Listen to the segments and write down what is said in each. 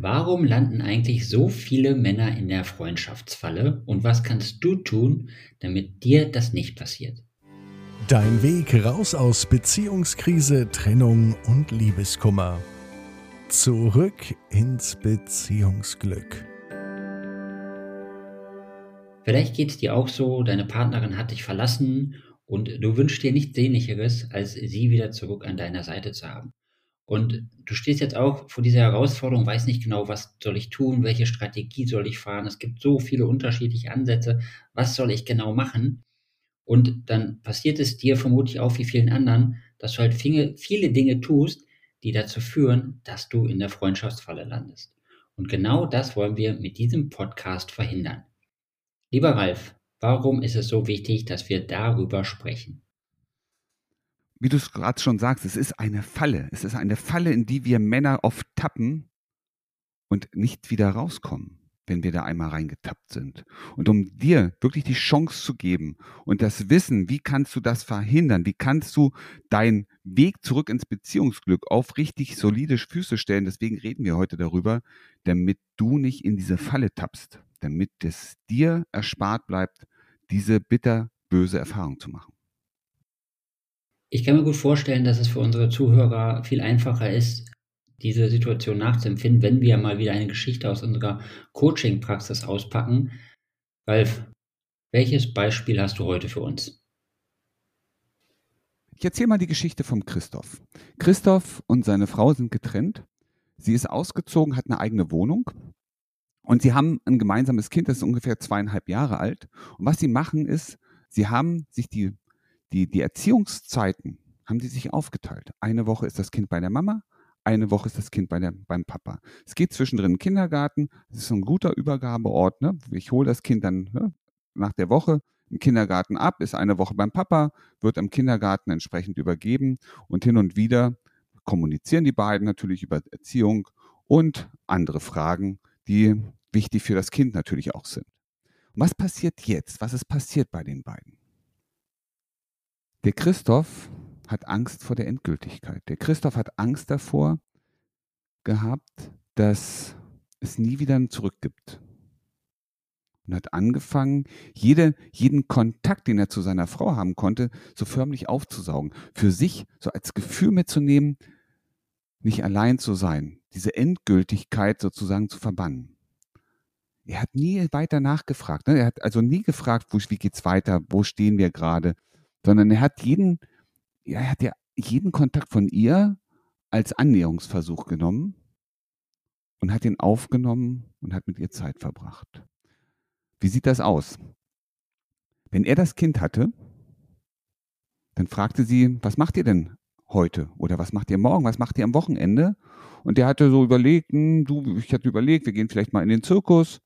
Warum landen eigentlich so viele Männer in der Freundschaftsfalle und was kannst du tun, damit dir das nicht passiert? Dein Weg raus aus Beziehungskrise, Trennung und Liebeskummer. Zurück ins Beziehungsglück. Vielleicht geht es dir auch so, deine Partnerin hat dich verlassen und du wünschst dir nichts Sehnlicheres, als sie wieder zurück an deiner Seite zu haben. Und du stehst jetzt auch vor dieser Herausforderung, weiß nicht genau, was soll ich tun, welche Strategie soll ich fahren. Es gibt so viele unterschiedliche Ansätze. Was soll ich genau machen? Und dann passiert es dir vermutlich auch wie vielen anderen, dass du halt viele, viele Dinge tust, die dazu führen, dass du in der Freundschaftsfalle landest. Und genau das wollen wir mit diesem Podcast verhindern. Lieber Ralf, warum ist es so wichtig, dass wir darüber sprechen? Wie du es gerade schon sagst, es ist eine Falle. Es ist eine Falle, in die wir Männer oft tappen und nicht wieder rauskommen, wenn wir da einmal reingetappt sind. Und um dir wirklich die Chance zu geben und das Wissen, wie kannst du das verhindern, wie kannst du deinen Weg zurück ins Beziehungsglück auf richtig solide Füße stellen, deswegen reden wir heute darüber, damit du nicht in diese Falle tappst, damit es dir erspart bleibt, diese bitterböse Erfahrung zu machen. Ich kann mir gut vorstellen, dass es für unsere Zuhörer viel einfacher ist, diese Situation nachzuempfinden, wenn wir mal wieder eine Geschichte aus unserer Coaching-Praxis auspacken. Ralf, welches Beispiel hast du heute für uns? Ich erzähle mal die Geschichte vom Christoph. Christoph und seine Frau sind getrennt. Sie ist ausgezogen, hat eine eigene Wohnung und sie haben ein gemeinsames Kind, das ist ungefähr zweieinhalb Jahre alt. Und was sie machen ist, sie haben sich die die, die Erziehungszeiten haben die sich aufgeteilt. Eine Woche ist das Kind bei der Mama, eine Woche ist das Kind bei der, beim Papa. Es geht zwischendrin Kindergarten, das ist so ein guter Übergabeort. Ne? Ich hole das Kind dann ne, nach der Woche im Kindergarten ab, ist eine Woche beim Papa, wird im Kindergarten entsprechend übergeben und hin und wieder kommunizieren die beiden natürlich über Erziehung und andere Fragen, die wichtig für das Kind natürlich auch sind. Was passiert jetzt? Was ist passiert bei den beiden? Der Christoph hat Angst vor der Endgültigkeit. Der Christoph hat Angst davor gehabt, dass es nie wieder ein Zurück gibt. Und hat angefangen, jede, jeden Kontakt, den er zu seiner Frau haben konnte, so förmlich aufzusaugen. Für sich so als Gefühl mitzunehmen, nicht allein zu sein, diese Endgültigkeit sozusagen zu verbannen. Er hat nie weiter nachgefragt. Ne? Er hat also nie gefragt, wo, wie geht's weiter, wo stehen wir gerade, sondern er hat jeden, ja, er hat ja jeden Kontakt von ihr als Annäherungsversuch genommen und hat ihn aufgenommen und hat mit ihr Zeit verbracht. Wie sieht das aus? Wenn er das Kind hatte, dann fragte sie, was macht ihr denn heute? Oder was macht ihr morgen? Was macht ihr am Wochenende? Und der hatte so überlegt, hm, du, ich hatte überlegt, wir gehen vielleicht mal in den Zirkus.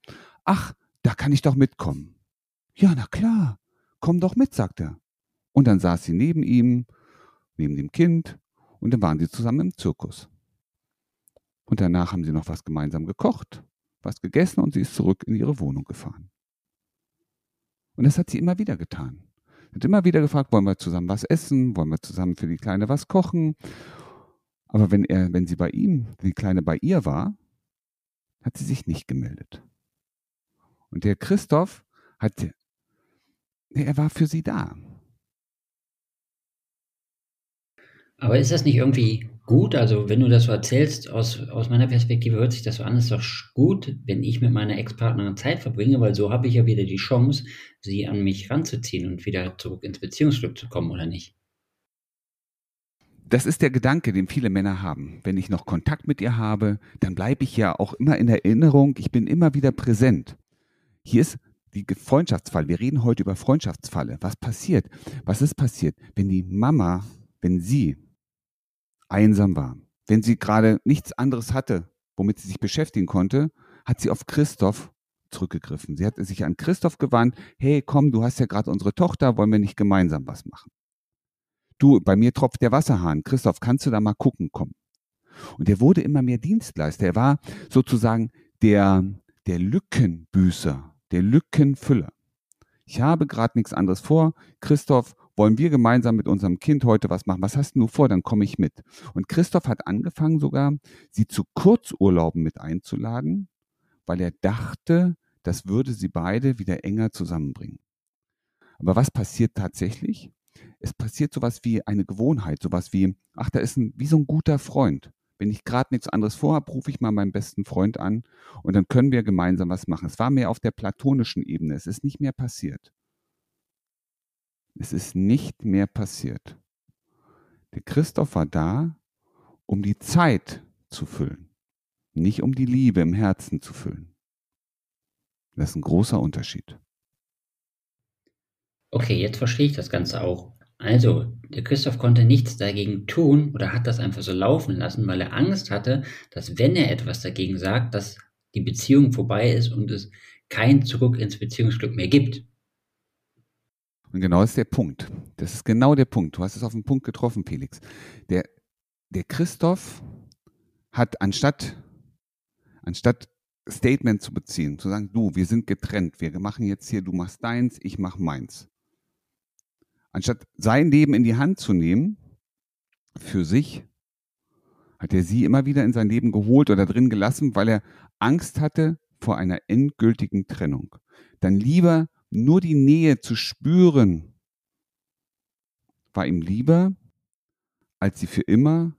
Ach, da kann ich doch mitkommen. Ja, na klar, komm doch mit, sagt er. Und dann saß sie neben ihm, neben dem Kind, und dann waren sie zusammen im Zirkus. Und danach haben sie noch was gemeinsam gekocht, was gegessen und sie ist zurück in ihre Wohnung gefahren. Und das hat sie immer wieder getan. Hat immer wieder gefragt, wollen wir zusammen was essen, wollen wir zusammen für die Kleine was kochen. Aber wenn er, wenn sie bei ihm, die Kleine bei ihr war, hat sie sich nicht gemeldet. Und der Christoph hat, er war für sie da. Aber ist das nicht irgendwie gut? Also, wenn du das so erzählst, aus, aus meiner Perspektive hört sich das so an, ist doch gut, wenn ich mit meiner Ex-Partnerin Zeit verbringe, weil so habe ich ja wieder die Chance, sie an mich ranzuziehen und wieder zurück ins Beziehungsglück zu kommen, oder nicht? Das ist der Gedanke, den viele Männer haben. Wenn ich noch Kontakt mit ihr habe, dann bleibe ich ja auch immer in Erinnerung, ich bin immer wieder präsent. Hier ist die Freundschaftsfalle. Wir reden heute über Freundschaftsfalle. Was passiert? Was ist passiert, wenn die Mama, wenn sie einsam war. Wenn sie gerade nichts anderes hatte, womit sie sich beschäftigen konnte, hat sie auf Christoph zurückgegriffen. Sie hat sich an Christoph gewandt, hey, komm, du hast ja gerade unsere Tochter, wollen wir nicht gemeinsam was machen? Du, bei mir tropft der Wasserhahn. Christoph, kannst du da mal gucken, komm. Und er wurde immer mehr Dienstleister. Er war sozusagen der, der Lückenbüßer, der Lückenfüller. Ich habe gerade nichts anderes vor. Christoph, wollen wir gemeinsam mit unserem Kind heute was machen? Was hast du vor? Dann komme ich mit. Und Christoph hat angefangen sogar, sie zu Kurzurlauben mit einzuladen, weil er dachte, das würde sie beide wieder enger zusammenbringen. Aber was passiert tatsächlich? Es passiert sowas wie eine Gewohnheit, sowas wie, ach, da ist ein, wie so ein guter Freund. Wenn ich gerade nichts anderes vorhabe, rufe ich mal meinen besten Freund an und dann können wir gemeinsam was machen. Es war mehr auf der platonischen Ebene. Es ist nicht mehr passiert. Es ist nicht mehr passiert. Der Christoph war da, um die Zeit zu füllen, nicht um die Liebe im Herzen zu füllen. Das ist ein großer Unterschied. Okay, jetzt verstehe ich das Ganze auch. Also, der Christoph konnte nichts dagegen tun oder hat das einfach so laufen lassen, weil er Angst hatte, dass wenn er etwas dagegen sagt, dass die Beziehung vorbei ist und es kein Zurück ins Beziehungsglück mehr gibt. Und genau ist der Punkt. Das ist genau der Punkt. Du hast es auf den Punkt getroffen, Felix. Der, der Christoph hat anstatt, anstatt Statement zu beziehen, zu sagen, du, wir sind getrennt, wir machen jetzt hier, du machst deins, ich mach meins. Anstatt sein Leben in die Hand zu nehmen, für sich, hat er sie immer wieder in sein Leben geholt oder drin gelassen, weil er Angst hatte vor einer endgültigen Trennung. Dann lieber nur die Nähe zu spüren, war ihm lieber, als sie für immer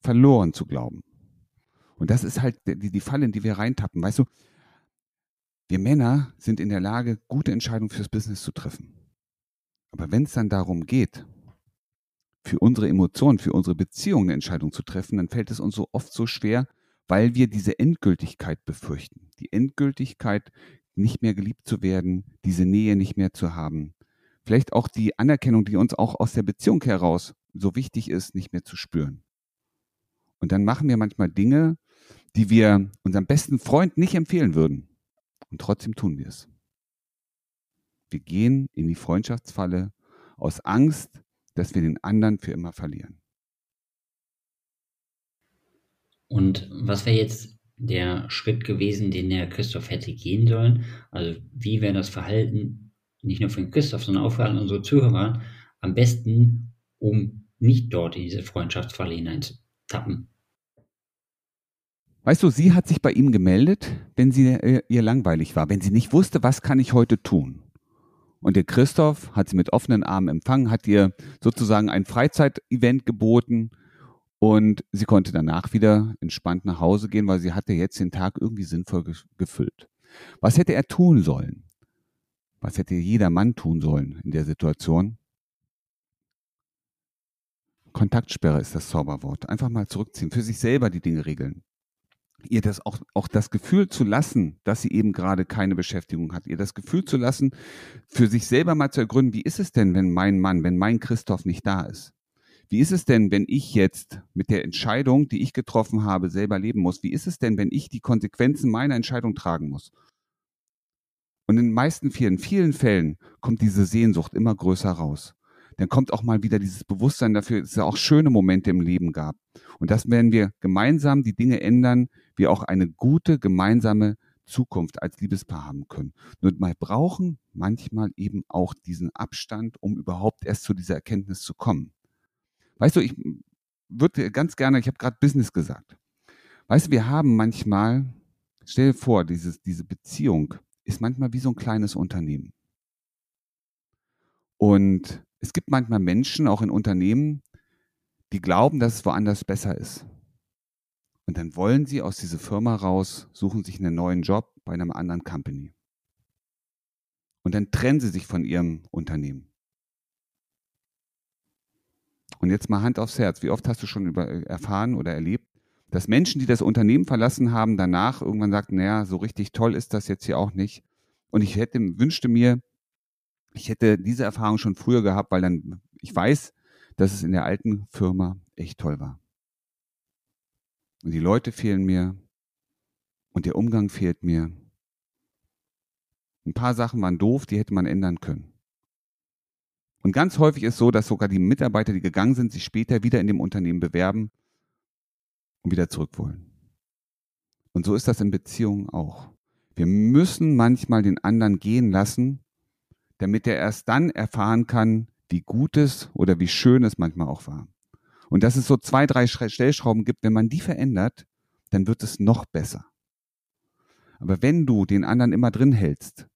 verloren zu glauben. Und das ist halt die, die Falle, in die wir reintappen. Weißt du, wir Männer sind in der Lage, gute Entscheidungen fürs Business zu treffen. Aber wenn es dann darum geht, für unsere Emotionen, für unsere Beziehung eine Entscheidung zu treffen, dann fällt es uns so oft so schwer, weil wir diese Endgültigkeit befürchten. Die Endgültigkeit, nicht mehr geliebt zu werden, diese Nähe nicht mehr zu haben. Vielleicht auch die Anerkennung, die uns auch aus der Beziehung heraus so wichtig ist, nicht mehr zu spüren. Und dann machen wir manchmal Dinge, die wir unserem besten Freund nicht empfehlen würden. Und trotzdem tun wir es. Wir gehen in die Freundschaftsfalle aus Angst, dass wir den anderen für immer verlieren. Und was wäre jetzt der Schritt gewesen, den der Christoph hätte gehen sollen? Also wie wäre das Verhalten nicht nur von Christoph, sondern auch für alle unsere Zuhörer am besten, um nicht dort in diese Freundschaftsfalle hineinzutappen? Weißt du, sie hat sich bei ihm gemeldet, wenn sie äh, ihr langweilig war, wenn sie nicht wusste, was kann ich heute tun. Und der Christoph hat sie mit offenen Armen empfangen, hat ihr sozusagen ein Freizeitevent geboten, und sie konnte danach wieder entspannt nach Hause gehen, weil sie hatte jetzt den Tag irgendwie sinnvoll gefüllt. Was hätte er tun sollen? Was hätte jeder Mann tun sollen in der Situation? Kontaktsperre ist das Zauberwort. Einfach mal zurückziehen, für sich selber die Dinge regeln. Ihr das auch, auch das Gefühl zu lassen, dass sie eben gerade keine Beschäftigung hat. Ihr das Gefühl zu lassen, für sich selber mal zu ergründen, wie ist es denn, wenn mein Mann, wenn mein Christoph nicht da ist? Wie ist es denn, wenn ich jetzt mit der Entscheidung, die ich getroffen habe, selber leben muss? Wie ist es denn, wenn ich die Konsequenzen meiner Entscheidung tragen muss? Und in den meisten vielen, vielen Fällen kommt diese Sehnsucht immer größer raus. Dann kommt auch mal wieder dieses Bewusstsein dafür, dass es ja auch schöne Momente im Leben gab. Und das werden wir gemeinsam die Dinge ändern, wir auch eine gute gemeinsame Zukunft als Liebespaar haben können. Nur wir brauchen manchmal eben auch diesen Abstand, um überhaupt erst zu dieser Erkenntnis zu kommen. Weißt du, ich würde ganz gerne, ich habe gerade Business gesagt. Weißt du, wir haben manchmal, stell dir vor, dieses, diese Beziehung ist manchmal wie so ein kleines Unternehmen. Und es gibt manchmal Menschen, auch in Unternehmen, die glauben, dass es woanders besser ist. Und dann wollen sie aus dieser Firma raus, suchen sich einen neuen Job bei einem anderen Company. Und dann trennen sie sich von ihrem Unternehmen. Und jetzt mal Hand aufs Herz. Wie oft hast du schon über, äh, erfahren oder erlebt, dass Menschen, die das Unternehmen verlassen haben, danach irgendwann sagten, naja, so richtig toll ist das jetzt hier auch nicht. Und ich hätte, wünschte mir, ich hätte diese Erfahrung schon früher gehabt, weil dann, ich weiß, dass es in der alten Firma echt toll war. Und die Leute fehlen mir und der Umgang fehlt mir. Ein paar Sachen waren doof, die hätte man ändern können. Und ganz häufig ist so, dass sogar die Mitarbeiter, die gegangen sind, sich später wieder in dem Unternehmen bewerben und wieder zurück wollen. Und so ist das in Beziehungen auch. Wir müssen manchmal den anderen gehen lassen, damit er erst dann erfahren kann, wie gut es oder wie schön es manchmal auch war. Und dass es so zwei, drei Stellschrauben gibt, wenn man die verändert, dann wird es noch besser. Aber wenn du den anderen immer drin hältst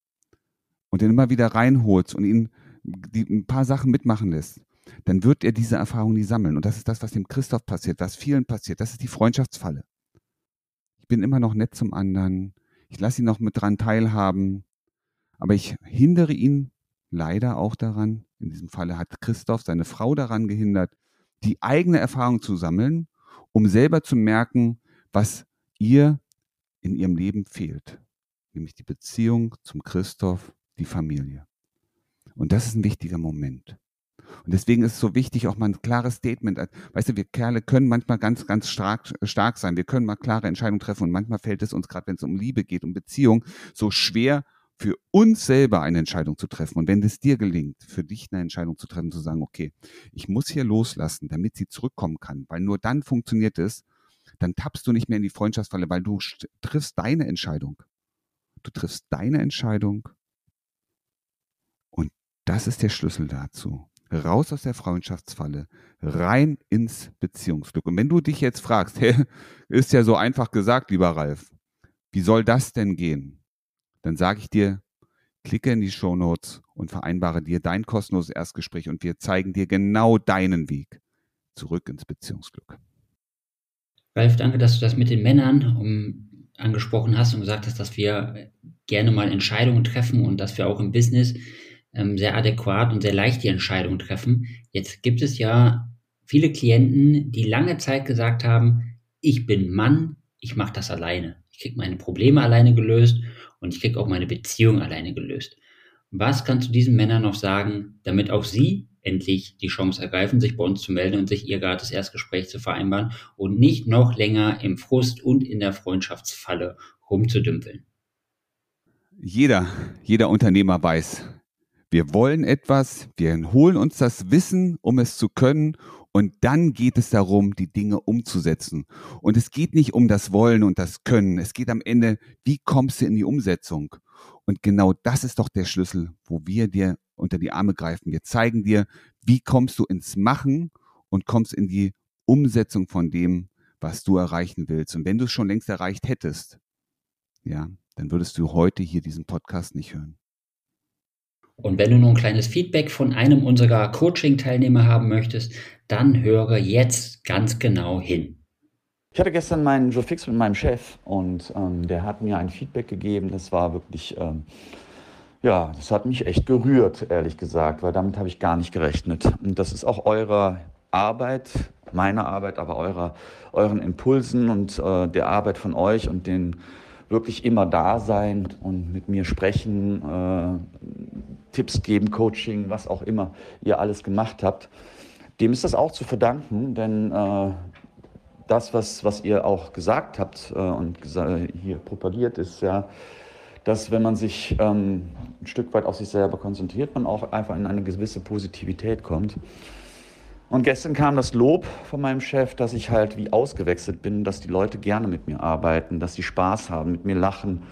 und ihn immer wieder reinholst und ihn die, ein paar Sachen mitmachen lässt, dann wird er diese Erfahrung nie sammeln. Und das ist das, was dem Christoph passiert, was vielen passiert. Das ist die Freundschaftsfalle. Ich bin immer noch nett zum anderen. Ich lasse ihn noch mit dran teilhaben. Aber ich hindere ihn leider auch daran, in diesem Falle hat Christoph seine Frau daran gehindert, die eigene Erfahrung zu sammeln, um selber zu merken, was ihr in ihrem Leben fehlt. Nämlich die Beziehung zum Christoph, die Familie. Und das ist ein wichtiger Moment. Und deswegen ist es so wichtig, auch mal ein klares Statement. Weißt du, wir Kerle können manchmal ganz, ganz stark, stark sein. Wir können mal klare Entscheidungen treffen. Und manchmal fällt es uns, gerade wenn es um Liebe geht, um Beziehung, so schwer, für uns selber eine Entscheidung zu treffen. Und wenn es dir gelingt, für dich eine Entscheidung zu treffen, zu sagen, okay, ich muss hier loslassen, damit sie zurückkommen kann, weil nur dann funktioniert es, dann tappst du nicht mehr in die Freundschaftsfalle, weil du triffst deine Entscheidung. Du triffst deine Entscheidung. Das ist der Schlüssel dazu raus aus der Freundschaftsfalle, rein ins Beziehungsglück. Und wenn du dich jetzt fragst, hey, ist ja so einfach gesagt, lieber Ralf, wie soll das denn gehen? Dann sage ich dir, klicke in die Shownotes und vereinbare dir dein kostenloses Erstgespräch und wir zeigen dir genau deinen Weg zurück ins Beziehungsglück. Ralf, danke, dass du das mit den Männern um, angesprochen hast und gesagt hast, dass wir gerne mal Entscheidungen treffen und dass wir auch im Business ähm, sehr adäquat und sehr leicht die Entscheidung treffen. Jetzt gibt es ja viele Klienten, die lange Zeit gesagt haben, ich bin Mann, ich mache das alleine. Ich kriege meine Probleme alleine gelöst und ich kriege auch meine Beziehung alleine gelöst. Was kannst du diesen Männern noch sagen, damit auch sie endlich die Chance ergreifen, sich bei uns zu melden und sich ihr gratis Erstgespräch zu vereinbaren und nicht noch länger im Frust und in der Freundschaftsfalle rumzudümpeln? Jeder, jeder Unternehmer weiß, wir wollen etwas, wir holen uns das Wissen, um es zu können und dann geht es darum, die Dinge umzusetzen. Und es geht nicht um das Wollen und das Können. Es geht am Ende, wie kommst du in die Umsetzung? Und genau das ist doch der Schlüssel, wo wir dir unter die Arme greifen. Wir zeigen dir, wie kommst du ins Machen und kommst in die Umsetzung von dem, was du erreichen willst. Und wenn du es schon längst erreicht hättest, ja, dann würdest du heute hier diesen Podcast nicht hören. Und wenn du noch ein kleines Feedback von einem unserer Coaching-Teilnehmer haben möchtest, dann höre jetzt ganz genau hin. Ich hatte gestern meinen Joe Fix mit meinem Chef und ähm, der hat mir ein Feedback gegeben. Das war wirklich, ähm, ja, das hat mich echt gerührt, ehrlich gesagt, weil damit habe ich gar nicht gerechnet. Und das ist auch eure Arbeit, meine Arbeit, aber eurer, euren Impulsen und äh, der Arbeit von euch und den wirklich immer da sein und mit mir sprechen, äh, Tipps geben, Coaching, was auch immer ihr alles gemacht habt. Dem ist das auch zu verdanken, denn äh, das, was, was ihr auch gesagt habt äh, und hier propagiert, ist ja, dass wenn man sich ähm, ein Stück weit auf sich selber konzentriert, man auch einfach in eine gewisse Positivität kommt. Und gestern kam das Lob von meinem Chef, dass ich halt wie ausgewechselt bin, dass die Leute gerne mit mir arbeiten, dass sie Spaß haben, mit mir lachen,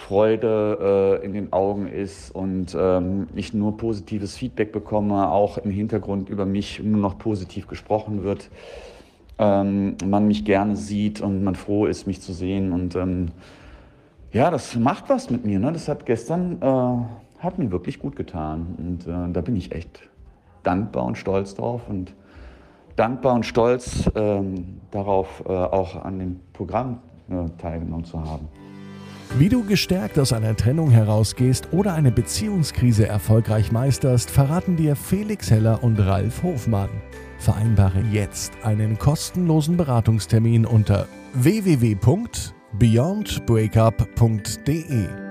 Freude äh, in den Augen ist und ähm, ich nur positives Feedback bekomme, auch im Hintergrund über mich nur noch positiv gesprochen wird, ähm, man mich gerne sieht und man froh ist, mich zu sehen. Und ähm, ja, das macht was mit mir. Ne? Das hat gestern, äh, hat mir wirklich gut getan und äh, da bin ich echt dankbar und stolz drauf und dankbar und stolz ähm, darauf, äh, auch an dem Programm äh, teilgenommen zu haben. Wie du gestärkt aus einer Trennung herausgehst oder eine Beziehungskrise erfolgreich meisterst, verraten dir Felix Heller und Ralf Hofmann. Vereinbare jetzt einen kostenlosen Beratungstermin unter www.beyondbreakup.de.